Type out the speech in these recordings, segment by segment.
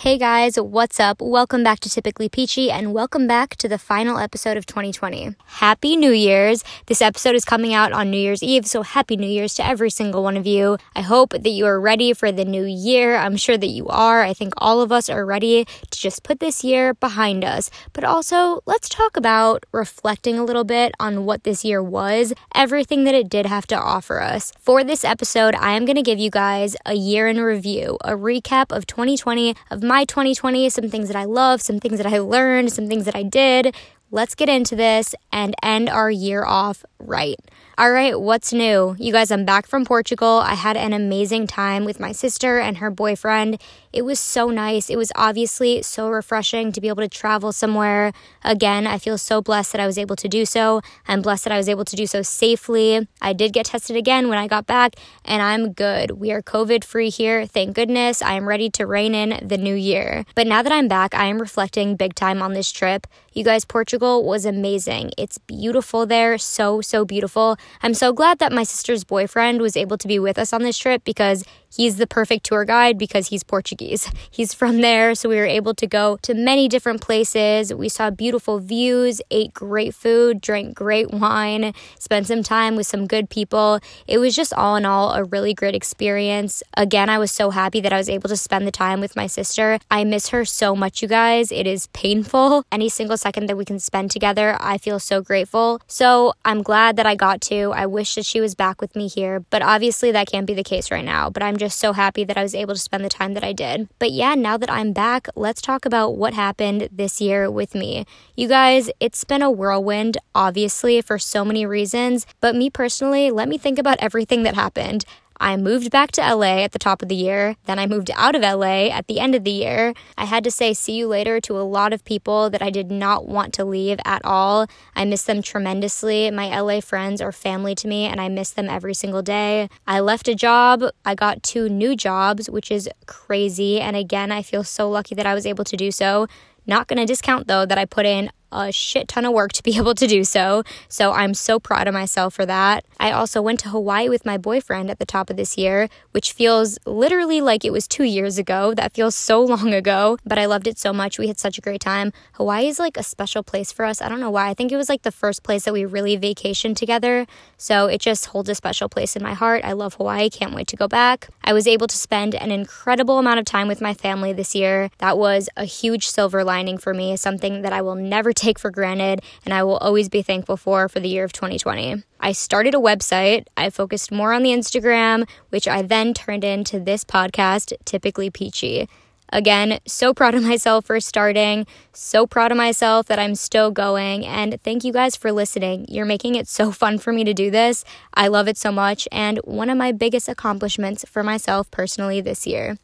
Hey guys, what's up? Welcome back to Typically Peachy and welcome back to the final episode of 2020. Happy New Year's! This episode is coming out on New Year's Eve, so happy New Year's to every single one of you. I hope that you are ready for the new year. I'm sure that you are. I think all of us are ready to just put this year behind us. But also, let's talk about reflecting a little bit on what this year was, everything that it did have to offer us. For this episode, I am going to give you guys a year in review, a recap of 2020 of my 2020, some things that I love, some things that I learned, some things that I did. Let's get into this and end our year off right. All right, what's new? You guys, I'm back from Portugal. I had an amazing time with my sister and her boyfriend. It was so nice. It was obviously so refreshing to be able to travel somewhere. Again, I feel so blessed that I was able to do so. I'm blessed that I was able to do so safely. I did get tested again when I got back, and I'm good. We are COVID free here. Thank goodness. I am ready to rein in the new year. But now that I'm back, I am reflecting big time on this trip. You guys, Portugal was amazing. It's beautiful there. So, so beautiful. I'm so glad that my sister's boyfriend was able to be with us on this trip because he's the perfect tour guide because he's Portuguese. He's from there, so we were able to go to many different places. We saw beautiful views, ate great food, drank great wine, spent some time with some good people. It was just all in all a really great experience. Again, I was so happy that I was able to spend the time with my sister. I miss her so much, you guys. It is painful. Any single second that we can spend together, I feel so grateful. So I'm glad that I got to. I wish that she was back with me here, but obviously that can't be the case right now. But I'm just so happy that I was able to spend the time that I did. But yeah, now that I'm back, let's talk about what happened this year with me. You guys, it's been a whirlwind, obviously, for so many reasons. But me personally, let me think about everything that happened. I moved back to LA at the top of the year. Then I moved out of LA at the end of the year. I had to say see you later to a lot of people that I did not want to leave at all. I miss them tremendously. My LA friends are family to me, and I miss them every single day. I left a job. I got two new jobs, which is crazy. And again, I feel so lucky that I was able to do so. Not going to discount though that I put in a shit ton of work to be able to do so. So I'm so proud of myself for that. I also went to Hawaii with my boyfriend at the top of this year, which feels literally like it was two years ago. That feels so long ago, but I loved it so much. We had such a great time. Hawaii is like a special place for us. I don't know why. I think it was like the first place that we really vacationed together. So it just holds a special place in my heart. I love Hawaii. Can't wait to go back. I was able to spend an incredible amount of time with my family this year. That was a huge silver lining for me, something that I will never take for granted and I will always be thankful for for the year of 2020. I started a website. I focused more on the Instagram, which I then turned into this podcast, Typically Peachy. Again, so proud of myself for starting, so proud of myself that I'm still going, and thank you guys for listening. You're making it so fun for me to do this. I love it so much, and one of my biggest accomplishments for myself personally this year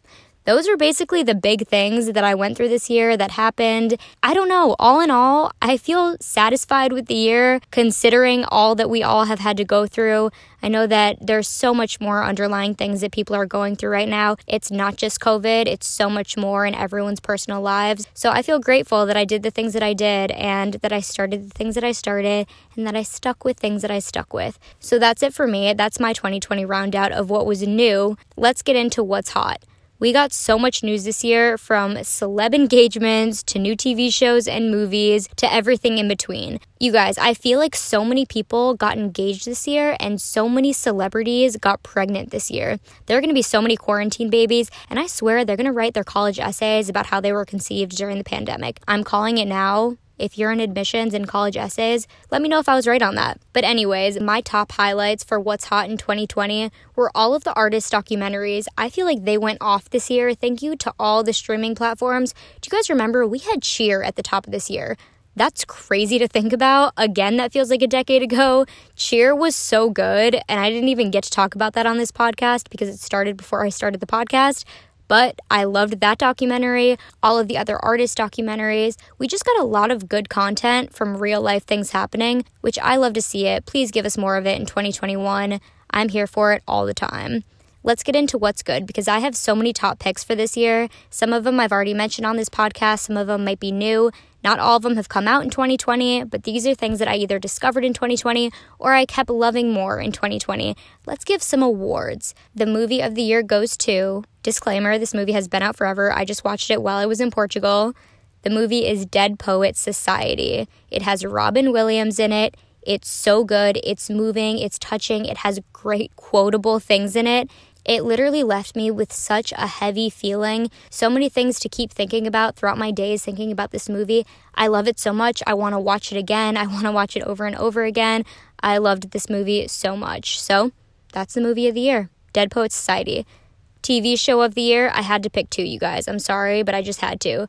those are basically the big things that I went through this year that happened. I don't know. All in all, I feel satisfied with the year considering all that we all have had to go through. I know that there's so much more underlying things that people are going through right now. It's not just COVID, it's so much more in everyone's personal lives. So I feel grateful that I did the things that I did and that I started the things that I started and that I stuck with things that I stuck with. So that's it for me. That's my 2020 roundout of what was new. Let's get into what's hot. We got so much news this year from celeb engagements to new TV shows and movies to everything in between. You guys, I feel like so many people got engaged this year and so many celebrities got pregnant this year. There are going to be so many quarantine babies, and I swear they're going to write their college essays about how they were conceived during the pandemic. I'm calling it now if you're in admissions and college essays, let me know if I was right on that. But, anyways, my top highlights for what's hot in 2020 were all of the artist documentaries. I feel like they went off this year. Thank you to all the streaming platforms. Do you guys remember we had Cheer at the top of this year? That's crazy to think about. Again, that feels like a decade ago. Cheer was so good, and I didn't even get to talk about that on this podcast because it started before I started the podcast. But I loved that documentary, all of the other artist documentaries. We just got a lot of good content from real life things happening, which I love to see it. Please give us more of it in 2021. I'm here for it all the time. Let's get into what's good because I have so many top picks for this year. Some of them I've already mentioned on this podcast, some of them might be new. Not all of them have come out in 2020, but these are things that I either discovered in 2020 or I kept loving more in 2020. Let's give some awards. The movie of the year goes to, disclaimer, this movie has been out forever. I just watched it while I was in Portugal. The movie is Dead Poets Society. It has Robin Williams in it. It's so good. It's moving, it's touching, it has great quotable things in it. It literally left me with such a heavy feeling, so many things to keep thinking about throughout my days thinking about this movie. I love it so much. I want to watch it again. I want to watch it over and over again. I loved this movie so much. So, that's the movie of the year Dead Poets Society. TV show of the year, I had to pick two, you guys. I'm sorry, but I just had to.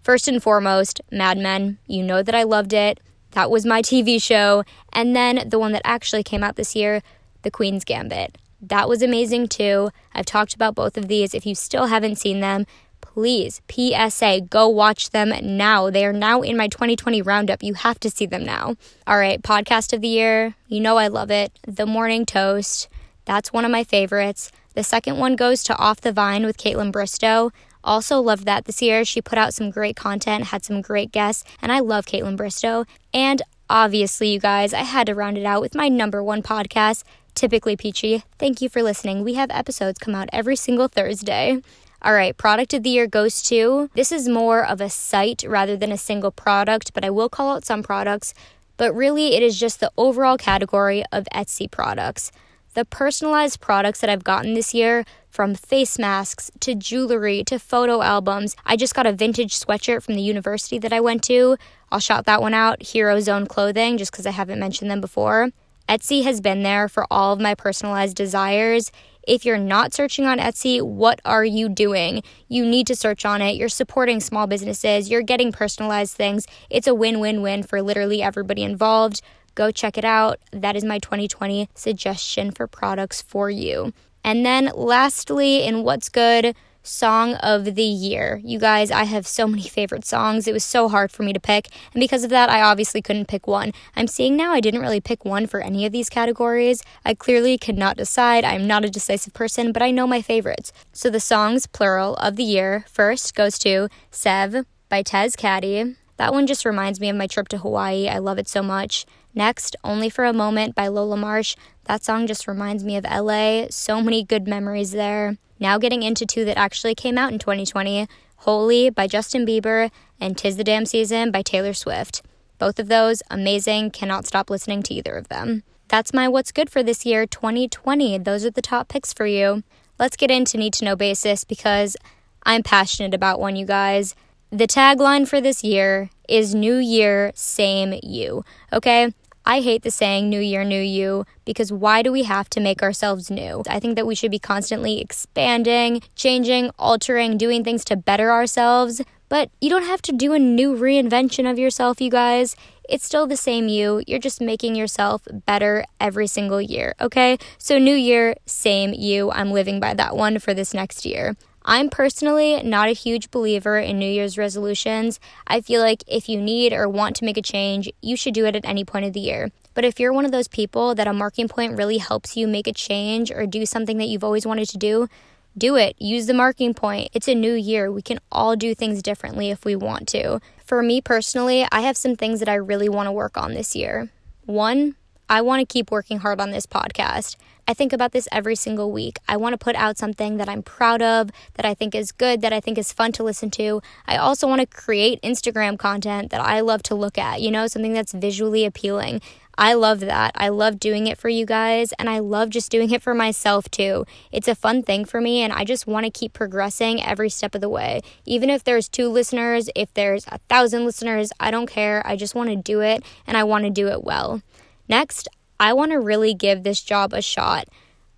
First and foremost, Mad Men. You know that I loved it. That was my TV show. And then the one that actually came out this year, The Queen's Gambit. That was amazing too. I've talked about both of these. If you still haven't seen them, please, PSA, go watch them now. They are now in my 2020 roundup. You have to see them now. All right, podcast of the year. You know I love it. The Morning Toast. That's one of my favorites. The second one goes to Off the Vine with Kaitlyn Bristowe. Also loved that this year. She put out some great content, had some great guests, and I love Kaitlyn Bristowe. And obviously, you guys, I had to round it out with my number one podcast, Typically Peachy. Thank you for listening. We have episodes come out every single Thursday. All right, product of the year goes to this is more of a site rather than a single product, but I will call out some products. But really, it is just the overall category of Etsy products. The personalized products that I've gotten this year, from face masks to jewelry to photo albums. I just got a vintage sweatshirt from the university that I went to. I'll shout that one out Hero Zone Clothing, just because I haven't mentioned them before. Etsy has been there for all of my personalized desires. If you're not searching on Etsy, what are you doing? You need to search on it. You're supporting small businesses, you're getting personalized things. It's a win win win for literally everybody involved. Go check it out. That is my 2020 suggestion for products for you. And then, lastly, in what's good, song of the year. You guys, I have so many favorite songs. It was so hard for me to pick, and because of that, I obviously couldn't pick one. I'm seeing now I didn't really pick one for any of these categories. I clearly cannot decide. I'm not a decisive person, but I know my favorites. So the songs, plural, of the year first goes to Seve by Tez Cadey. That one just reminds me of my trip to Hawaii. I love it so much. Next, Only for a Moment by Lola Marsh. That song just reminds me of LA. So many good memories there. Now getting into two that actually came out in 2020 Holy by Justin Bieber and Tis the Damn Season by Taylor Swift. Both of those, amazing. Cannot stop listening to either of them. That's my What's Good for this year, 2020. Those are the top picks for you. Let's get into Need to Know Basis because I'm passionate about one, you guys. The tagline for this year is New Year, Same You. Okay? I hate the saying new year, new you because why do we have to make ourselves new? I think that we should be constantly expanding, changing, altering, doing things to better ourselves. But you don't have to do a new reinvention of yourself, you guys. It's still the same you. You're just making yourself better every single year, okay? So, new year, same you. I'm living by that one for this next year. I'm personally not a huge believer in New Year's resolutions. I feel like if you need or want to make a change, you should do it at any point of the year. But if you're one of those people that a marking point really helps you make a change or do something that you've always wanted to do, do it. Use the marking point. It's a new year. We can all do things differently if we want to. For me personally, I have some things that I really want to work on this year. One, I want to keep working hard on this podcast. I think about this every single week. I want to put out something that I'm proud of, that I think is good, that I think is fun to listen to. I also want to create Instagram content that I love to look at, you know, something that's visually appealing. I love that. I love doing it for you guys, and I love just doing it for myself too. It's a fun thing for me, and I just want to keep progressing every step of the way. Even if there's two listeners, if there's a thousand listeners, I don't care. I just want to do it, and I want to do it well. Next, I want to really give this job a shot.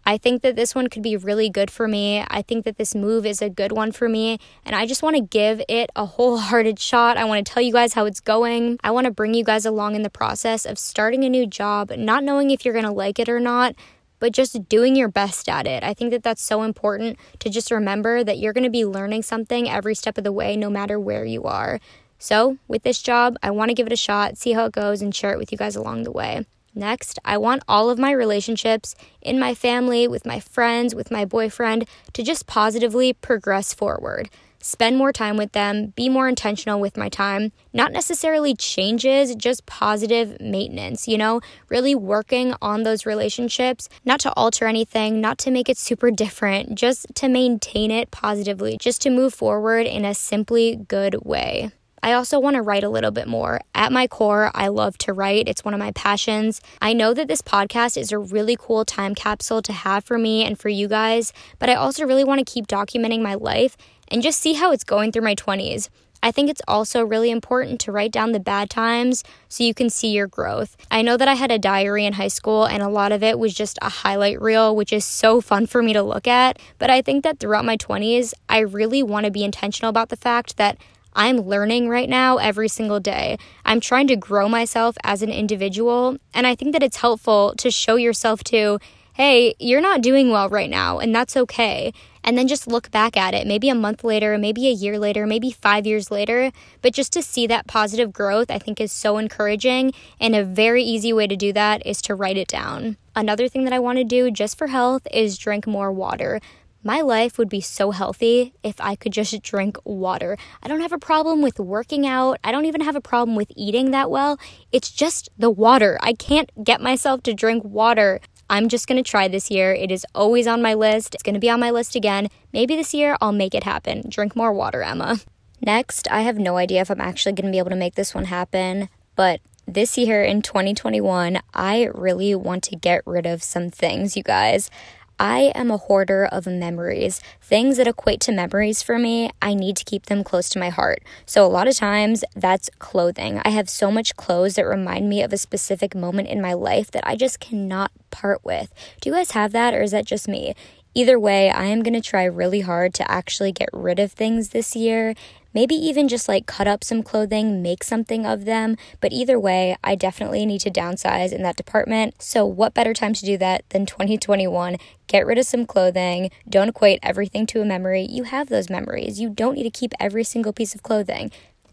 I think that this one could be really good for me. I think that this move is a good one for me, and I just want to give it a wholehearted shot. I want to tell you guys how it's going. I want to bring you guys along in the process of starting a new job, not knowing if you're going to like it or not, but just doing your best at it. I think that that's so important to just remember that you're going to be learning something every step of the way, no matter where you are. So, with this job, I want to give it a shot, see how it goes, and share it with you guys along the way. Next, I want all of my relationships in my family, with my friends, with my boyfriend to just positively progress forward. Spend more time with them, be more intentional with my time. Not necessarily changes, just positive maintenance, you know, really working on those relationships, not to alter anything, not to make it super different, just to maintain it positively, just to move forward in a simply good way. I also want to write a little bit more. At my core, I love to write, it's one of my passions. I know that this podcast is a really cool time capsule to have for me and for you guys, but I also really want to keep documenting my life and just see how it's going through my 20s. I think it's also really important to write down the bad times so you can see your growth. I know that I had a diary in high school and a lot of it was just a highlight reel, which is so fun for me to look at. But I think that throughout my 20s, I really want to be intentional about the fact that I'm learning right now every single day. I'm trying to grow myself as an individual, and I think that it's helpful to show yourself to, hey, you're not doing well right now, and that's okay. And then just look back at it, maybe a month later, maybe a year later, maybe five years later. But just to see that positive growth, I think is so encouraging. And a very easy way to do that is to write it down. Another thing that I want to do just for health is drink more water. My life would be so healthy if I could just drink water. I don't have a problem with working out. I don't even have a problem with eating that well. It's just the water. I can't get myself to drink water. I'm just to try this year. It is always on my list. It's to be on my list again. Maybe this year I'll make it happen. Drink more water, Emma. Next, I have no idea if I'm actually to be able to make this one happen, but this year in 2021, I really want to get rid of some things, you guys. I am a hoarder of memories. Things that equate to memories for me, I need to keep them close to my heart. So, a lot of times, that's clothing. I have so much clothes that remind me of a specific moment in my life that I just cannot part with. Do you guys have that, or is that just me? Either way, I am going to try really hard to actually get rid of things this year. Maybe even just like cut up some clothing, make something of them. But either way, I definitely need to downsize in that department. So, what better time to do that than 2021? Get rid of some clothing. Don't equate everything to a memory. You have those memories. You don't need to keep every single piece of clothing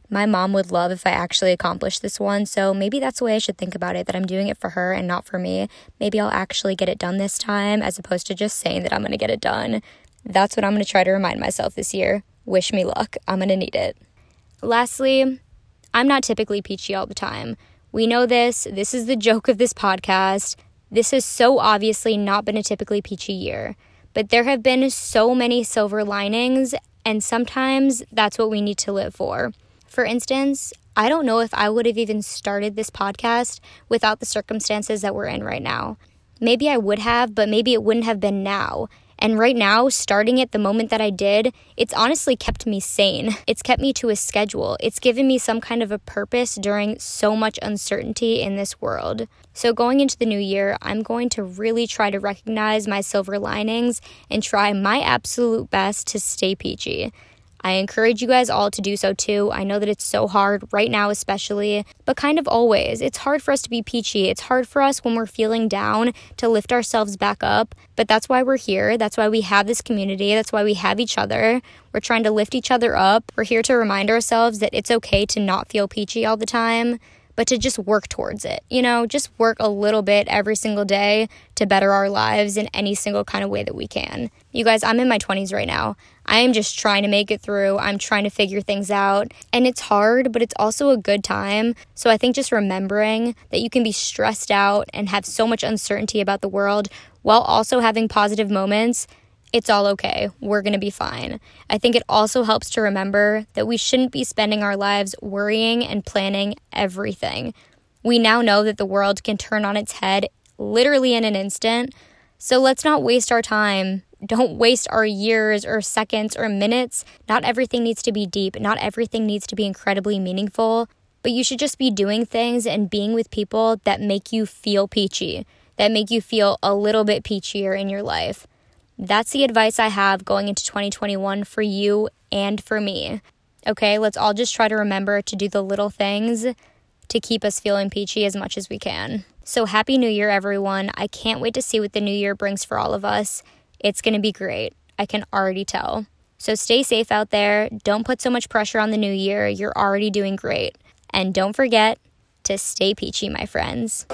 my mom would love if I actually accomplished this one. So maybe that's the way I should think about it that I'm doing it for her and not for me. Maybe I'll actually get it done this time as opposed to just saying that I'm going to get it done. That's what I'm going to try to remind myself this year. Wish me luck. I'm going to need it. Lastly, I'm not typically peachy all the time. We know this. This is the joke of this podcast. This has so obviously not been a typically peachy year, but there have been so many silver linings, and sometimes that's what we need to live for. For instance, I don't know if I would have even started this podcast without the circumstances that we're in right now. Maybe I would have, but maybe it wouldn't have been now. And right now, starting it the moment that I did, it's honestly kept me sane. It's kept me to a schedule. It's given me some kind of a purpose during so much uncertainty in this world. So, going into the new year, I'm going to really try to recognize my silver linings and try my absolute best to stay peachy. I encourage you guys all to do so too. I know that it's so hard right now, especially, but kind of always. It's hard for us to be peachy. It's hard for us when we're feeling down to lift ourselves back up, but that's why we're here. That's why we have this community. That's why we have each other. We're trying to lift each other up. We're here to remind ourselves that it's okay to not feel peachy all the time but to just work towards it. You know, just work a little bit every single day to better our lives in any single kind of way that we can. You guys, I'm in my 20s right now. I am just trying to make it through. I'm trying to figure things out. And it's hard, but it's also a good time. So I think just remembering that you can be stressed out and have so much uncertainty about the world while also having positive moments it's all okay. We're going to be fine. I think it also helps to remember that we shouldn't be spending our lives worrying and planning everything. We now know that the world can turn on its head literally in an instant. So let's not waste our time. Don't waste our years or seconds or minutes. Not everything needs to be deep, not everything needs to be incredibly meaningful, but you should just be doing things and being with people that make you feel peachy, that make you feel a little bit peachier in your life. That's the advice I have going into 2021 for you and for me. Okay, let's all just try to remember to do the little things to keep us feeling peachy as much as we can. So, Happy New Year, everyone. I can't wait to see what the new year brings for all of us. It's going to be great. I can already tell. So, stay safe out there. Don't put so much pressure on the new year. You're already doing great. And don't forget to stay peachy, my friends.